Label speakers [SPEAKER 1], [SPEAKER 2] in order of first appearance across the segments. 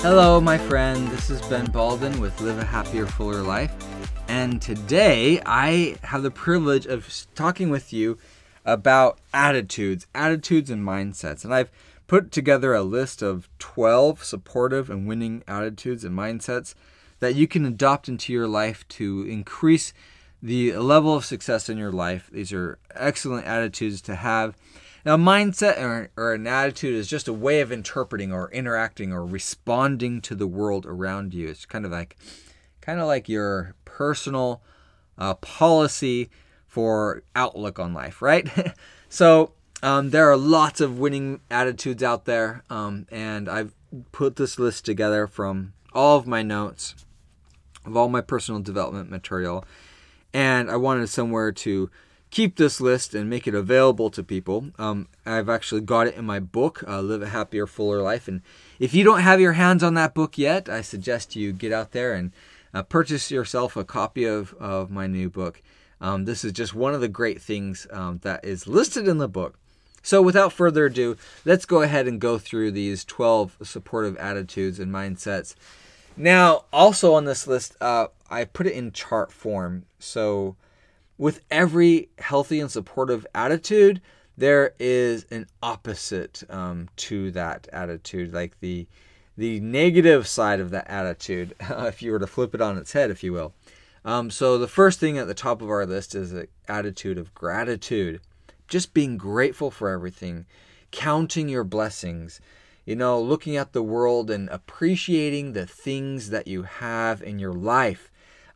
[SPEAKER 1] Hello, my friend. This is Ben Balden with Live a Happier, Fuller Life. And today I have the privilege of talking with you about attitudes, attitudes and mindsets. And I've put together a list of 12 supportive and winning attitudes and mindsets that you can adopt into your life to increase the level of success in your life. These are excellent attitudes to have. Now, mindset or, or, an attitude is just a way of interpreting or interacting or responding to the world around you. It's kind of like, kind of like your personal uh, policy for outlook on life, right? so um, there are lots of winning attitudes out there, um, and I've put this list together from all of my notes of all my personal development material, and I wanted somewhere to keep this list and make it available to people. Um, I've actually got it in my book, uh, Live a Happier, Fuller Life. And if you don't have your hands on that book yet, I suggest you get out there and uh, purchase yourself a copy of, of my new book. Um, this is just one of the great things um, that is listed in the book. So, without further ado, let's go ahead and go through these 12 supportive attitudes and mindsets. Now, also on this list, uh, I put it in chart form. So, with every healthy and supportive attitude, there is an opposite um, to that attitude, like the the negative side of that attitude, if you were to flip it on its head, if you will. Um, so the first thing at the top of our list is an attitude of gratitude, just being grateful for everything, counting your blessings, you know, looking at the world and appreciating the things that you have in your life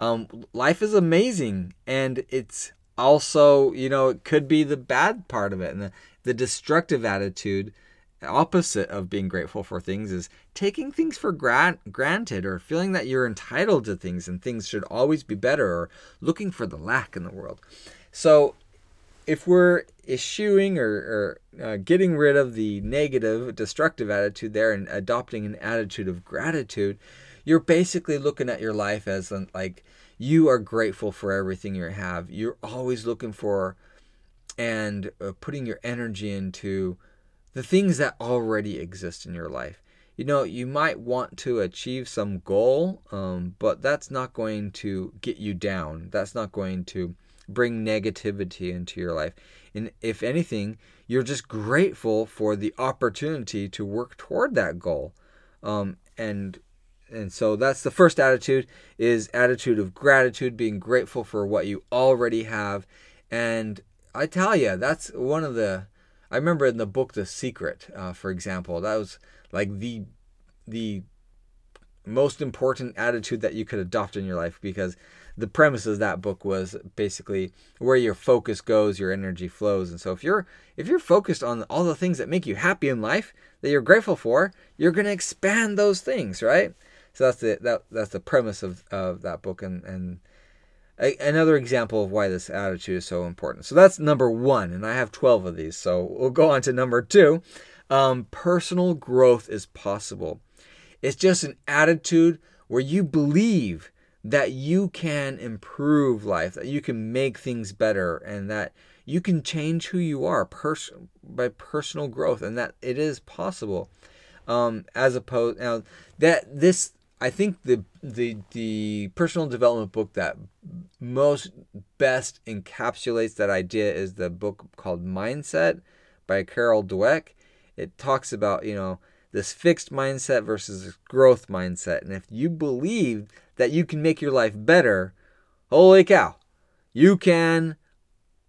[SPEAKER 1] um, life is amazing and it's also you know it could be the bad part of it and the, the destructive attitude opposite of being grateful for things is taking things for grant, granted or feeling that you're entitled to things and things should always be better or looking for the lack in the world. So if we're eschewing or, or uh, getting rid of the negative destructive attitude there and adopting an attitude of gratitude you're basically looking at your life as like you are grateful for everything you have. You're always looking for and uh, putting your energy into the things that already exist in your life. You know, you might want to achieve some goal, um, but that's not going to get you down. That's not going to bring negativity into your life. And if anything, you're just grateful for the opportunity to work toward that goal. Um, and and so that's the first attitude is attitude of gratitude being grateful for what you already have. And i tell you that's one of the i remember in the book the secret uh, for example that was like the the most important attitude that you could adopt in your life because the premise of that book was basically where your focus goes your energy flows. And so if you're if you're focused on all the things that make you happy in life that you're grateful for you're going to expand those things right so that's the that that's the premise of, of that book and and a, another example of why this attitude is so important. So that's number one, and I have twelve of these. So we'll go on to number two. Um, personal growth is possible. It's just an attitude where you believe that you can improve life, that you can make things better, and that you can change who you are pers- by personal growth, and that it is possible. Um, as opposed now that this I think the the the personal development book that most best encapsulates that idea is the book called Mindset by Carol Dweck. It talks about, you know, this fixed mindset versus this growth mindset. And if you believe that you can make your life better, holy cow, you can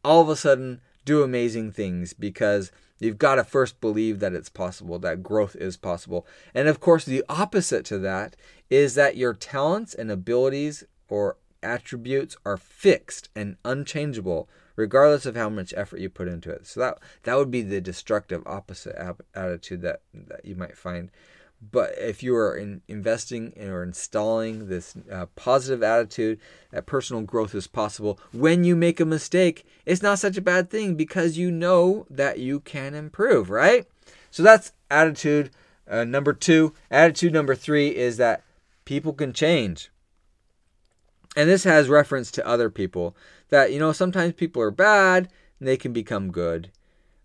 [SPEAKER 1] all of a sudden do amazing things because You've got to first believe that it's possible, that growth is possible. And of course, the opposite to that is that your talents and abilities or attributes are fixed and unchangeable regardless of how much effort you put into it. So that that would be the destructive opposite attitude that that you might find but if you are in investing or installing this uh, positive attitude that personal growth is possible, when you make a mistake, it's not such a bad thing because you know that you can improve, right? So that's attitude uh, number two. Attitude number three is that people can change. And this has reference to other people that, you know, sometimes people are bad and they can become good.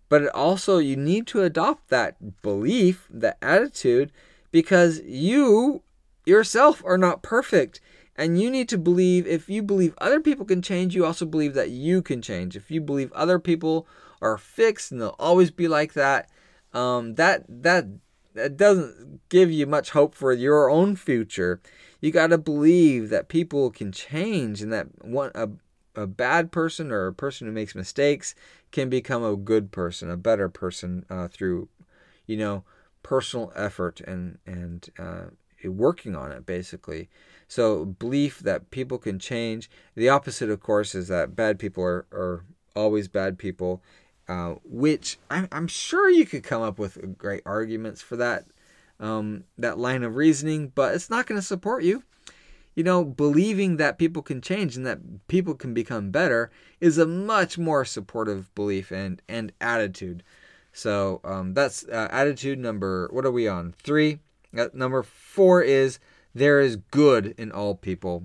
[SPEAKER 1] But also, you need to adopt that belief, that attitude, because you yourself are not perfect. And you need to believe if you believe other people can change, you also believe that you can change. If you believe other people are fixed and they'll always be like that, um, that that that doesn't give you much hope for your own future. You got to believe that people can change and that one a, a bad person or a person who makes mistakes can become a good person, a better person uh, through, you know, personal effort and and uh, working on it basically. So belief that people can change. The opposite, of course, is that bad people are, are always bad people, uh, which I'm, I'm sure you could come up with great arguments for that um, that line of reasoning, but it's not going to support you. You know, believing that people can change and that people can become better is a much more supportive belief and and attitude. So um, that's uh, attitude number. What are we on? Three. Uh, number four is there is good in all people.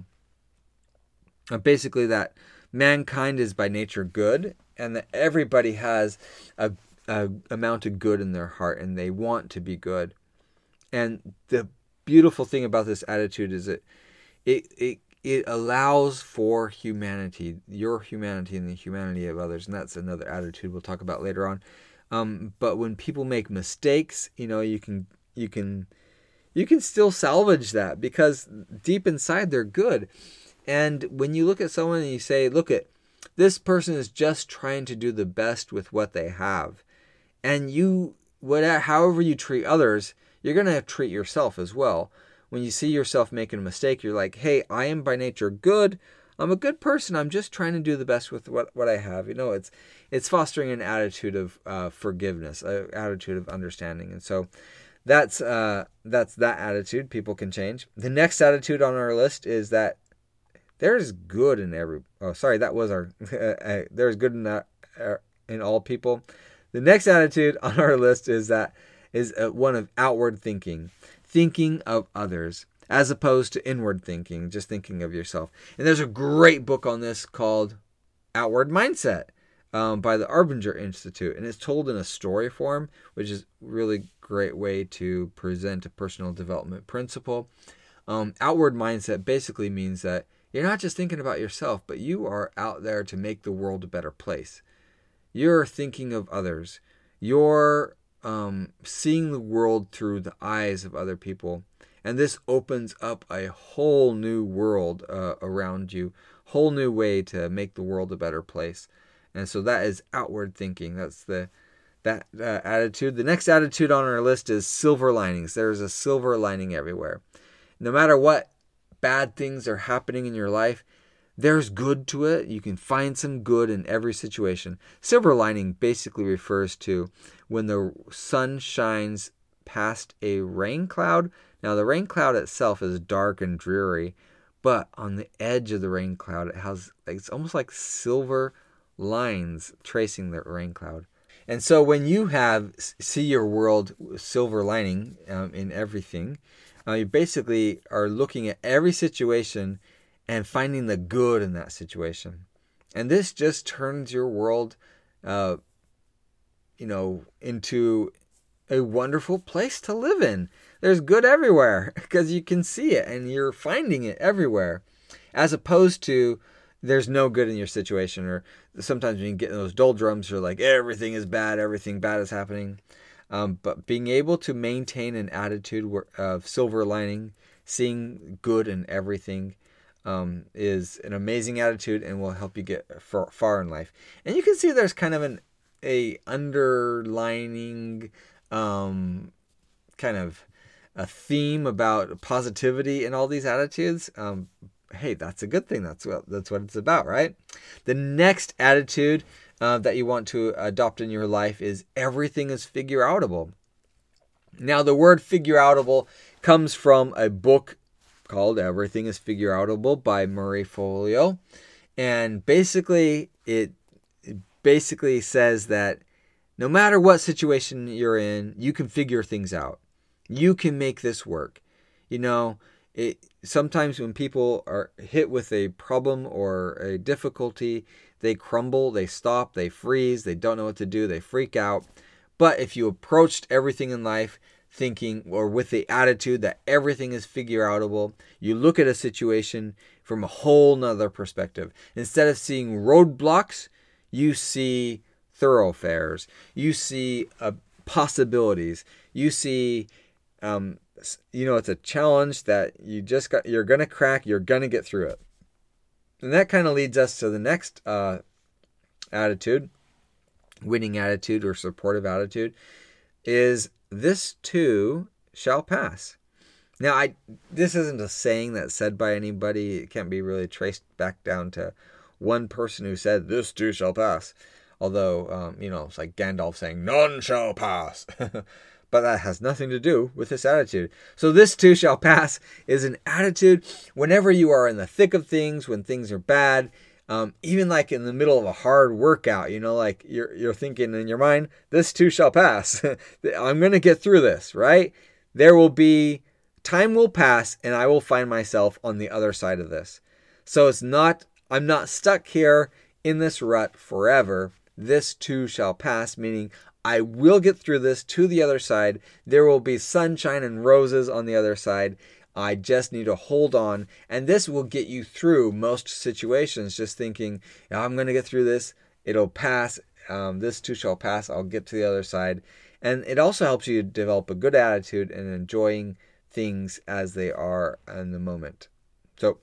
[SPEAKER 1] Uh, basically, that mankind is by nature good, and that everybody has a, a amount of good in their heart, and they want to be good. And the beautiful thing about this attitude is that it it it allows for humanity, your humanity and the humanity of others, and that's another attitude we'll talk about later on. Um, but when people make mistakes, you know, you can you can you can still salvage that because deep inside they're good. And when you look at someone and you say, look at this person is just trying to do the best with what they have. And you whatever however you treat others, you're to treat yourself as well. When you see yourself making a mistake, you're like, "Hey, I am by nature good. I'm a good person. I'm just trying to do the best with what, what I have." You know, it's it's fostering an attitude of uh, forgiveness, an attitude of understanding. And so that's uh, that's that attitude. People can change. The next attitude on our list is that there's good in every. Oh, sorry, that was our. Uh, there's good in that uh, in all people. The next attitude on our list is that is uh, one of outward thinking, thinking of others, as opposed to inward thinking, just thinking of yourself. And there's a great book on this called Outward Mindset um, by the Arbinger Institute, and it's told in a story form, which is really great way to present a personal development principle. Um, outward mindset basically means that you're not just thinking about yourself, but you are out there to make the world a better place. You're thinking of others. You're um, seeing the world through the eyes of other people. And this opens up a whole new world uh, around you, whole new way to make the world a better place. And so that is outward thinking. That's the that uh, attitude. The next attitude on our list is silver linings. There's a silver lining everywhere. No matter what bad things are happening in your life, there's good to it. You can find some good in every situation. Silver lining basically refers to when the sun shines past a rain cloud. Now, the rain cloud itself is dark and dreary, but on the edge of the rain cloud, it has it's almost like silver lines tracing the rain cloud. And so when you have see your world silver lining um, in everything, uh, you basically are looking at every situation and finding the good in that situation. And this just turns your world, uh, you know, into a wonderful place to live in. There's good everywhere because you can see it and you're finding it everywhere, as opposed to there's no good in your situation or sometimes when you get in those doldrums you're like everything is bad everything bad is happening um, but being able to maintain an attitude of silver lining seeing good in everything um, is an amazing attitude and will help you get far, far in life and you can see there's kind of an a underlining um, kind of a theme about positivity in all these attitudes um, hey, that's a good thing. That's what that's what it's about, right? The next attitude uh, that you want to adopt in your life is everything is figure outable. Now, the word figure outable comes from a book called Everything is Figure Outable by Marie Forleo. And basically, it, it basically says that no matter what situation you're in, you can figure things out. You can make this work. You know, it, sometimes when people are hit with a problem or a difficulty, they crumble, they stop, they freeze, they don't know what to do, they freak out. But if you approached everything in life thinking or with the attitude that everything is figure outable. You look at a situation from a whole nother perspective. Instead of seeing roadblocks, you see thoroughfares. You see uh, possibilities. You see, um, you know, it's a challenge that you just got. You're gonna crack. You're gonna get through it. And that kind of leads us to the next uh, attitude, winning attitude or supportive attitude, is this too shall pass. Now, I this isn't a saying that's said by anybody. It can't be really traced back down to one person who said this too shall pass. Although, um, you know, it's like Gandalf saying none shall pass. but that has nothing to do with this attitude. So, this too shall pass is an attitude whenever you are in the thick of things, when things are bad, um, even like in the middle of a hard workout, you know, like you're you're thinking in your mind, this too shall pass. I'm going to get through this, right? There will be time will pass and I will find myself on the other side of this. So it's not I'm not stuck here in this rut forever. This too shall pass, meaning I will get through this to the other side. There will be sunshine and roses on the other side. I just need to hold on. And this will get you through most situations, just thinking, I'm going to get through this. It'll pass. Um, this too shall pass. I'll get to the other side. And it also helps you develop a good attitude and enjoying things as they are in the moment. So,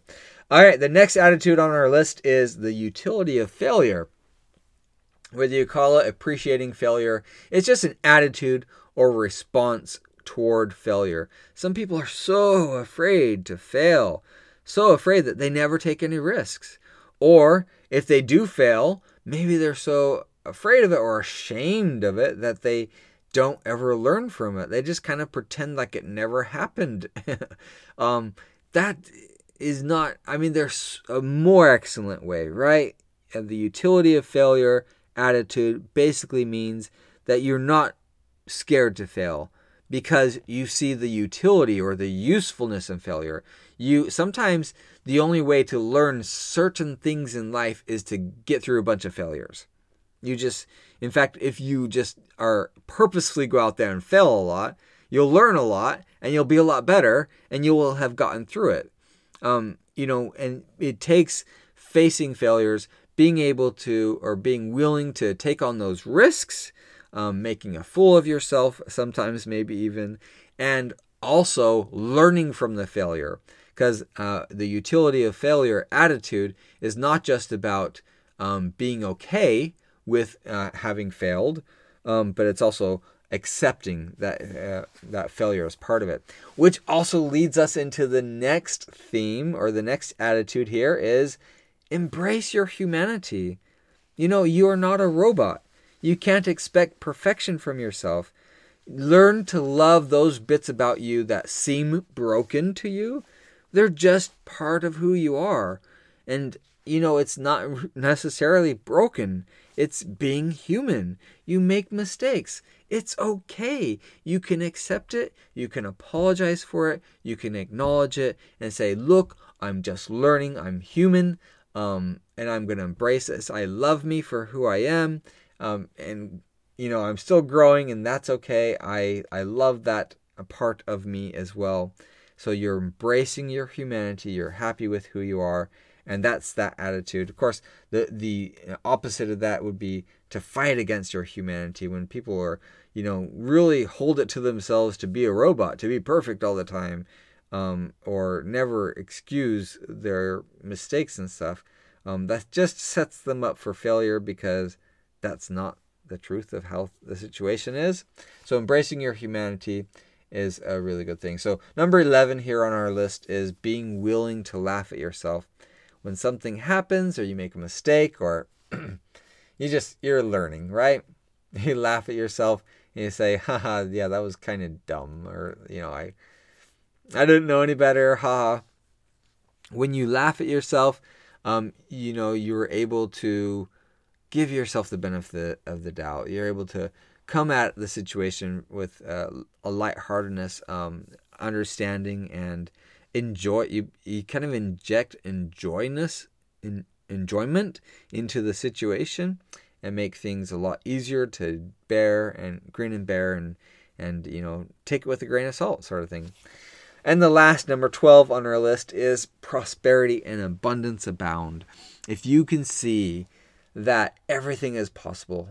[SPEAKER 1] all right, the next attitude on our list is the utility of failure. Whether you call it appreciating failure, it's just an attitude or response toward failure. Some people are so afraid to fail, so afraid that they never take any risks. Or if they do fail, maybe they're so afraid of it or ashamed of it that they don't ever learn from it. They just kind of pretend like it never happened. um, that is not, I mean, there's a more excellent way, right? And the utility of failure attitude basically means that you're not scared to fail because you see the utility or the usefulness in failure. You sometimes the only way to learn certain things in life is to get through a bunch of failures. You just in fact, if you just are purposefully go out there and fail a lot, you'll learn a lot and you'll be a lot better and you will have gotten through it. Um, you know, and it takes facing failures, being able to or being willing to take on those risks um, making a fool of yourself, sometimes maybe even, and also learning from the failure. Because uh, the utility of failure attitude is not just about um, being okay with uh, having failed, um, but it's also accepting that uh, that failure as part of it. Which also leads us into the next theme or the next attitude here is embrace your humanity. You know, you are not a robot. You can't expect perfection from yourself. Learn to love those bits about you that seem broken to you. They're just part of who you are. And, you know, it's not necessarily broken, it's being human. You make mistakes. It's okay. You can accept it. You can apologize for it. You can acknowledge it and say, look, I'm just learning. I'm human. Um, and I'm going to embrace this. I love me for who I am um, and you know I'm still growing, and that's okay. I I love that part of me as well. So you're embracing your humanity. You're happy with who you are, and that's that attitude. Of course, the the opposite of that would be to fight against your humanity when people are you know really hold it to themselves to be a robot, to be perfect all the time. Um, or never excuse their mistakes and stuff. Um, that just sets them up for failure because that's not the truth of how the situation is. So embracing your humanity is a really good thing. So number 11 here on our list is being willing to laugh at yourself. When something happens or you make a mistake or you just you're learning, right? You laugh at yourself and you say, "Haha, yeah, that was kind of dumb," or you know, I I didn't know any better, haha. When you laugh at yourself, um, you know, you're able to give yourself the benefit of the doubt. You're able to come at the situation with uh, a lightheartedness, um, understanding, and enjoy. You you kind of inject enjoyness, in, enjoyment into the situation, and make things a lot easier to bear and grin and bear and and you know take it with a grain of salt, sort of thing. And the last number 12 on our list is prosperity and abundance abound. If you can see that everything is possible,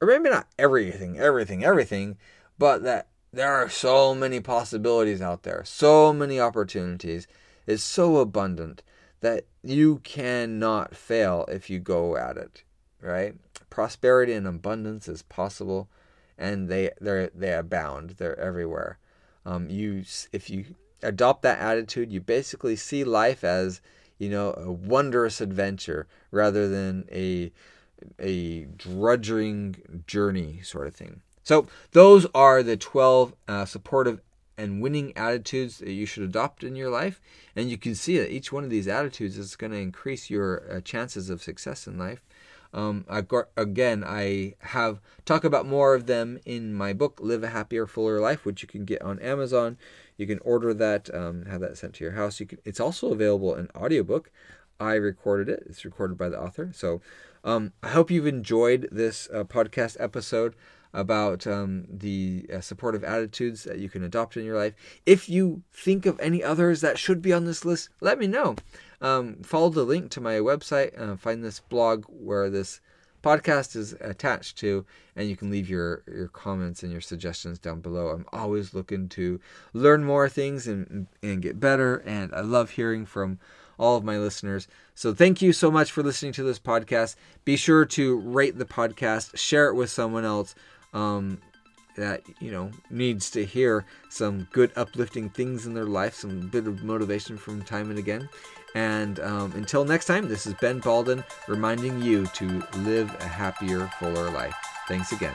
[SPEAKER 1] or maybe not everything, everything, everything, but that there are so many possibilities out there, so many opportunities, is so abundant that you cannot fail if you go at it, right? Prosperity and abundance is possible and they they they abound. They're everywhere. Um, you if you adopt that attitude, you basically see life as you know a wondrous adventure rather than a a drudging journey sort of thing. So those are the 12 uh, supportive and winning attitudes that you should adopt in your life. And you can see that each one of these attitudes is going to increase your uh, chances of success in life. Um, again, I have talk about more of them in my book, Live a Happier, Fuller Life, which you can get on Amazon. You can order that, um, have that sent to your house. You can, it's also available in audiobook. I recorded it. It's recorded by the author. So um, I hope you've enjoyed this uh, podcast episode about um, the uh, supportive attitudes that you can adopt in your life. If you think of any others that should be on this list, let me know. Um, follow the link to my website, find this blog where this podcast is attached to, and you can leave your, your comments and your suggestions down below. I'm always looking to learn more things and, and get better, and I love hearing from all of my listeners. So thank you so much for listening to this podcast. Be sure to rate the podcast, share it with someone else um, that you know needs to hear some good uplifting things in their life, some bit of motivation from time and again. And um, until next time, this is Ben Balden reminding you to live a happier, fuller life. Thanks again.